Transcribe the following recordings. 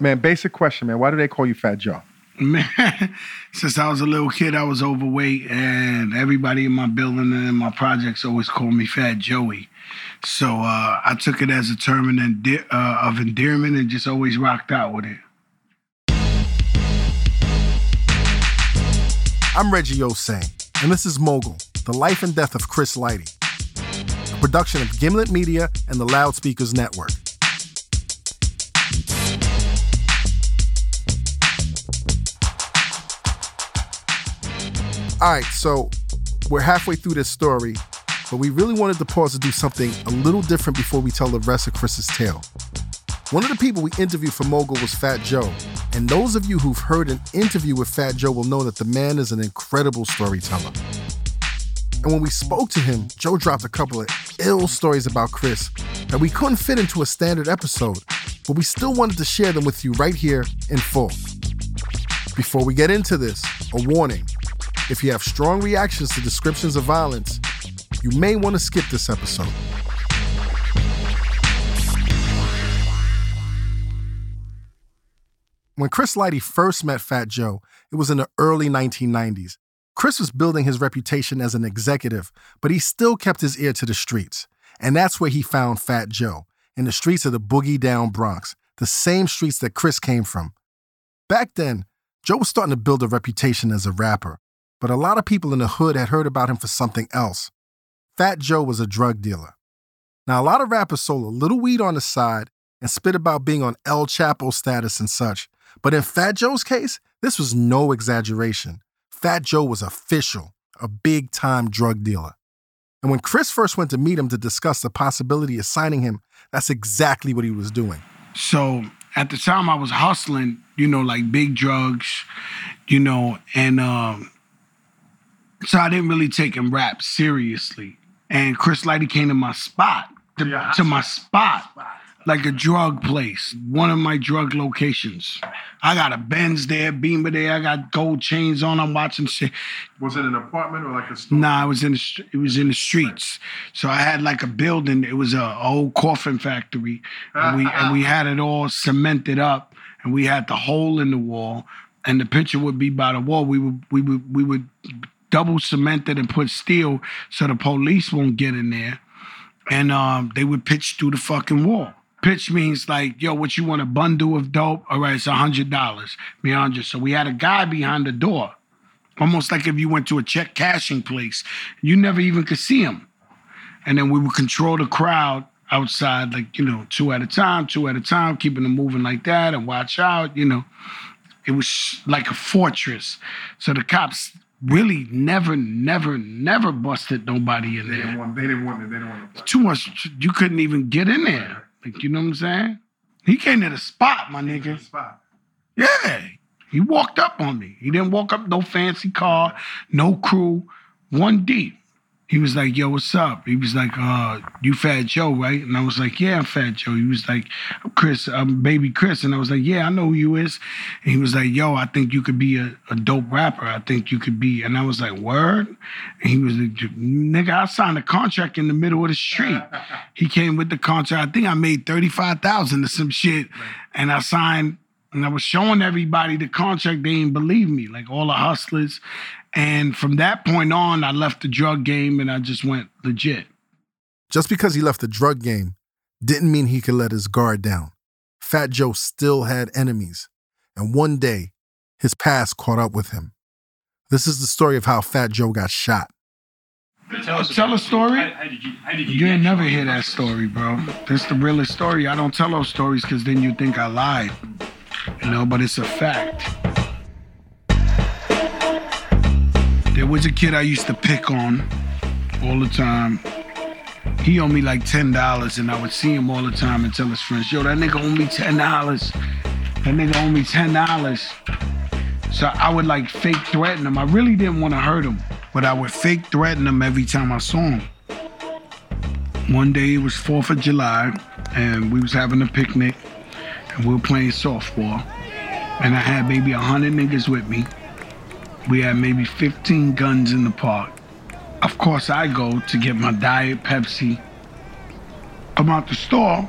Man, basic question, man. Why do they call you Fat Joe? Man, since I was a little kid, I was overweight, and everybody in my building and in my projects always called me Fat Joey. So uh, I took it as a term of, ende- uh, of endearment and just always rocked out with it. I'm Reggie Ossé, and this is Mogul, the life and death of Chris Lighty, a production of Gimlet Media and the Loudspeakers Network. All right, so we're halfway through this story, but we really wanted to pause to do something a little different before we tell the rest of Chris's tale. One of the people we interviewed for Mogul was Fat Joe, and those of you who've heard an interview with Fat Joe will know that the man is an incredible storyteller. And when we spoke to him, Joe dropped a couple of ill stories about Chris that we couldn't fit into a standard episode, but we still wanted to share them with you right here in full. Before we get into this, a warning. If you have strong reactions to descriptions of violence, you may want to skip this episode. When Chris Lighty first met Fat Joe, it was in the early 1990s. Chris was building his reputation as an executive, but he still kept his ear to the streets. And that's where he found Fat Joe, in the streets of the Boogie Down Bronx, the same streets that Chris came from. Back then, Joe was starting to build a reputation as a rapper, but a lot of people in the hood had heard about him for something else. Fat Joe was a drug dealer. Now, a lot of rappers sold a little weed on the side and spit about being on El Chapo status and such, but in Fat Joe's case, this was no exaggeration. Fat Joe was official, a big time drug dealer. And when Chris first went to meet him to discuss the possibility of signing him, that's exactly what he was doing. So at the time, I was hustling, you know, like big drugs, you know, and um, so I didn't really take him rap seriously. And Chris Lighty came to my spot, to, Yeah. to my spot, like a drug place, one of my drug locations. I got a Benz there, Beamer there. I got gold chains on. I'm watching shit. Was it an apartment or like a store? Nah, it was in the it was in the streets. So I had like a building. It was a old coffin factory, and we and we had it all cemented up, and we had the hole in the wall, and the picture would be by the wall. We would we would we would double cemented and put steel so the police won't get in there, and um, they would pitch through the fucking wall. Pitch means like, yo, what you want a bundle of dope? All right, it's a hundred dollars. Me hundred. So we had a guy behind the door almost like if you went to a check cashing place, you never even could see him. And then we would control the crowd outside, like, you know, two at a time, two at a time, keeping them moving like that and watch out, you know. It was like a fortress. So the cops really never, never, never busted nobody in They didn't there. want. They didn't want. It. They didn't want to. Too much, you couldn't even get in there. Like, you know what I'm saying? He came to the spot, my nigga. The Spot. Yeah. He walked up on me. He didn't walk up no fancy car, no crew, one deep. He was like, yo, what's up? He was like, uh, you Fat Joe, right? And I was like, yeah, I'm Fat Joe. He was like, I'm Chris, I'm baby Chris. And I was like, yeah, I know who you is. And he was like, yo, I think you could be a, a dope rapper. I think you could be. And I was like, word? And he was like, nigga, I signed a contract in the middle of the street. he came with the contract. I think I made 35000 or some shit. And I signed and I was showing everybody the contract. They didn't believe me, like all the hustlers. And from that point on, I left the drug game and I just went legit. Just because he left the drug game didn't mean he could let his guard down. Fat Joe still had enemies, and one day, his past caught up with him. This is the story of how Fat Joe got shot. Tell, us Tell a story? How, how did you? How did you? You ain't never hear that story, bro. That's the realest story. I don't tell those stories because then you think I lied. You know, but it's a fact. There was a kid I used to pick on all the time. He owed me like ten dollars, and I would see him all the time and tell his friends, "Yo, that nigga owe me ten dollars. That nigga owe me ten dollars." So I would like fake threaten him. I really didn't want to hurt him, but I would fake threaten him every time I saw him. One day it was Fourth of July, and we was having a picnic, and we were playing softball, and I had maybe a hundred niggas with me. We had maybe 15 guns in the park. Of course, I go to get my diet Pepsi. I'm out the store.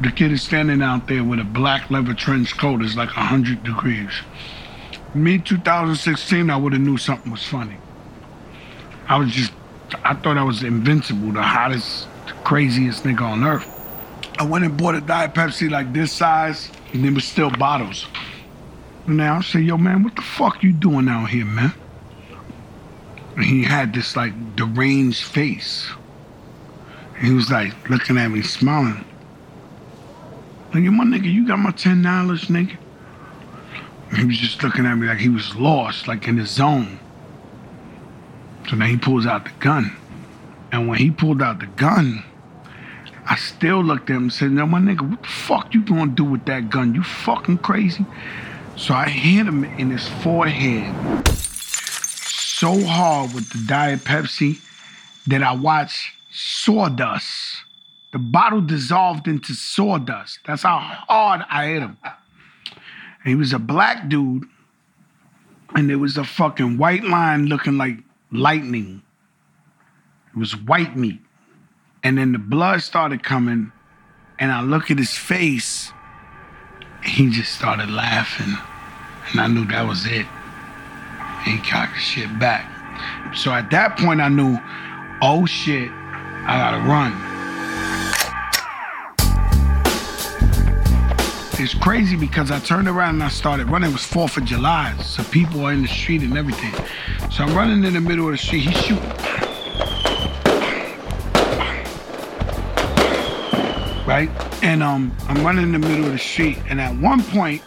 the kid is standing out there with a black leather trench coat. It's like 100 degrees. Me, 2016, I would have knew something was funny. I was just, I thought I was invincible, the hottest, craziest nigga on earth. I went and bought a Diet Pepsi like this size, and there was still bottles. And now I say, yo, man, what the fuck you doing out here, man? And he had this like deranged face. He was like looking at me, smiling. Like, my nigga, you got my ten dollars, nigga. And he was just looking at me like he was lost, like in his zone. So then he pulls out the gun. And when he pulled out the gun, I still looked at him and said, No, my nigga, what the fuck you gonna do with that gun? You fucking crazy? So I hit him in his forehead so hard with the Diet Pepsi that I watched sawdust. The bottle dissolved into sawdust. That's how hard I hit him. And he was a black dude, and there was a fucking white line looking like lightning. It was white meat. And then the blood started coming, and I look at his face, he just started laughing. And I knew that was it. He cocked his shit back. So at that point, I knew, oh shit, I gotta run. It's crazy because I turned around and I started running. It was 4th of July, so people are in the street and everything. So I'm running in the middle of the street. He's shooting. Right? And um, I'm running in the middle of the street. And at one point,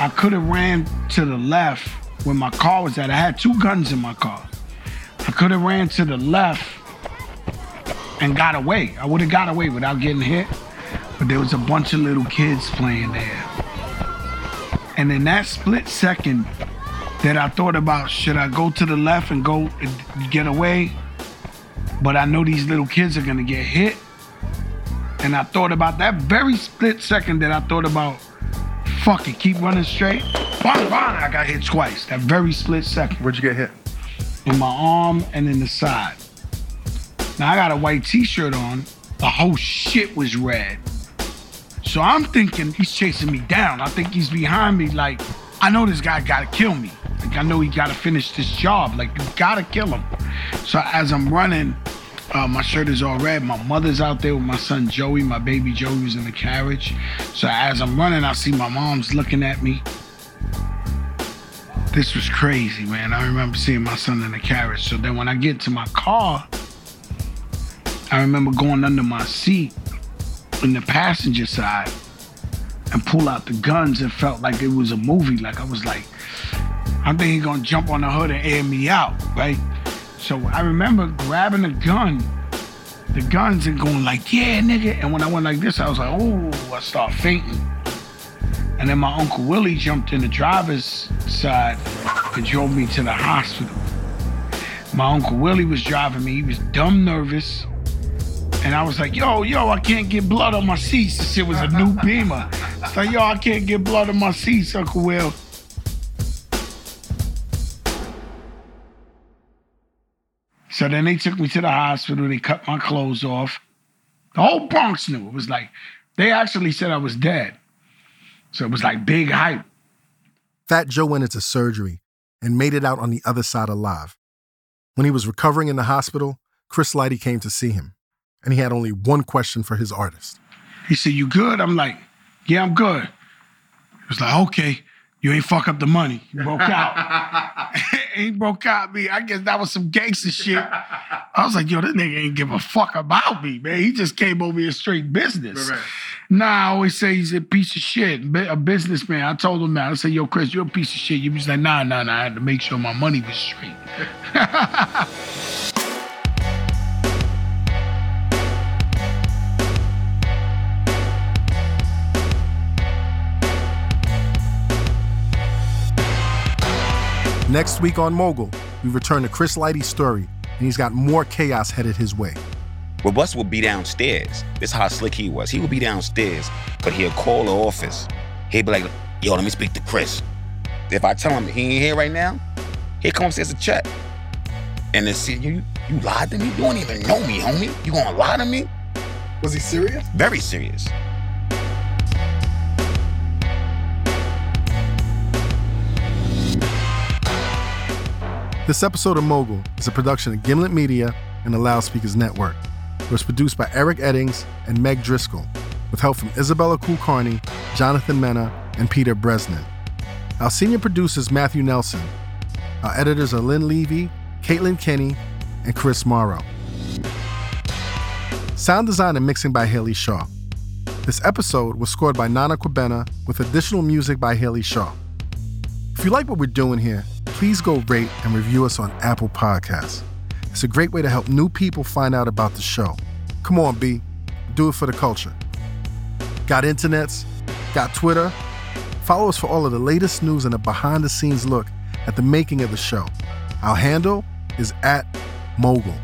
I could have ran to the left where my car was at. I had two guns in my car. I could have ran to the left and got away. I would have got away without getting hit. But there was a bunch of little kids playing there. And in that split second that I thought about, should I go to the left and go and get away? But I know these little kids are gonna get hit. And I thought about that very split second that I thought about, fuck it, keep running straight. Bang, bang, I got hit twice. That very split second. Where'd you get hit? In my arm and in the side. Now I got a white t-shirt on. The whole shit was red. So I'm thinking he's chasing me down. I think he's behind me like, I know this guy gotta kill me. Like I know he gotta finish this job. Like you gotta kill him. So as I'm running, uh, my shirt is all red. My mother's out there with my son Joey. My baby Joey was in the carriage. So as I'm running, I see my mom's looking at me. This was crazy, man. I remember seeing my son in the carriage. So then when I get to my car, I remember going under my seat in the passenger side and pull out the guns and felt like it was a movie. Like I was like, I think he's gonna jump on the hood and air me out, right? So I remember grabbing a gun, the guns and going like, yeah, nigga. And when I went like this, I was like, oh, I start fainting. And then my Uncle Willie jumped in the driver's side and drove me to the hospital. My Uncle Willie was driving me. He was dumb nervous. And I was like, yo, yo, I can't get blood on my seats. This shit was a new Beamer. It's like, yo, I can't get blood on my seats, Uncle Will. So then they took me to the hospital. They cut my clothes off. The whole Bronx knew. It was like, they actually said I was dead. So it was like big hype. Fat Joe went into surgery and made it out on the other side alive. When he was recovering in the hospital, Chris Lighty came to see him, and he had only one question for his artist. He said, You good? I'm like, Yeah, I'm good. He was like, Okay, you ain't fuck up the money. You broke out. he broke out me. I guess that was some gangster shit. I was like, Yo, this nigga ain't give a fuck about me, man. He just came over here straight business. Right. Nah, I always say he's a piece of shit, a businessman. I told him that. I said, Yo, Chris, you're a piece of shit. You was like, Nah, nah, nah. I had to make sure my money was straight. Next week on Mogul, we return to Chris Lighty's story, and he's got more chaos headed his way. Well, Bus would be downstairs. This is how slick he was. He would be downstairs, but he'll call the office. He'd be like, yo, let me speak to Chris. If I tell him he ain't here right now, here comes upstairs a check. And then see, you you lied to me? You don't even know me, homie. You gonna lie to me? Was he serious? Very serious. This episode of Mogul is a production of Gimlet Media and the Loudspeakers Network. It was produced by Eric Eddings and Meg Driscoll, with help from Isabella Kulkarni, Jonathan Mena, and Peter Bresnan. Our senior producer is Matthew Nelson. Our editors are Lynn Levy, Caitlin Kenney, and Chris Morrow. Sound design and mixing by Haley Shaw. This episode was scored by Nana Kwabena with additional music by Haley Shaw. If you like what we're doing here, please go rate and review us on Apple Podcasts. It's a great way to help new people find out about the show. Come on, B. Do it for the culture. Got internets? Got Twitter? Follow us for all of the latest news and a behind the scenes look at the making of the show. Our handle is at Mogul.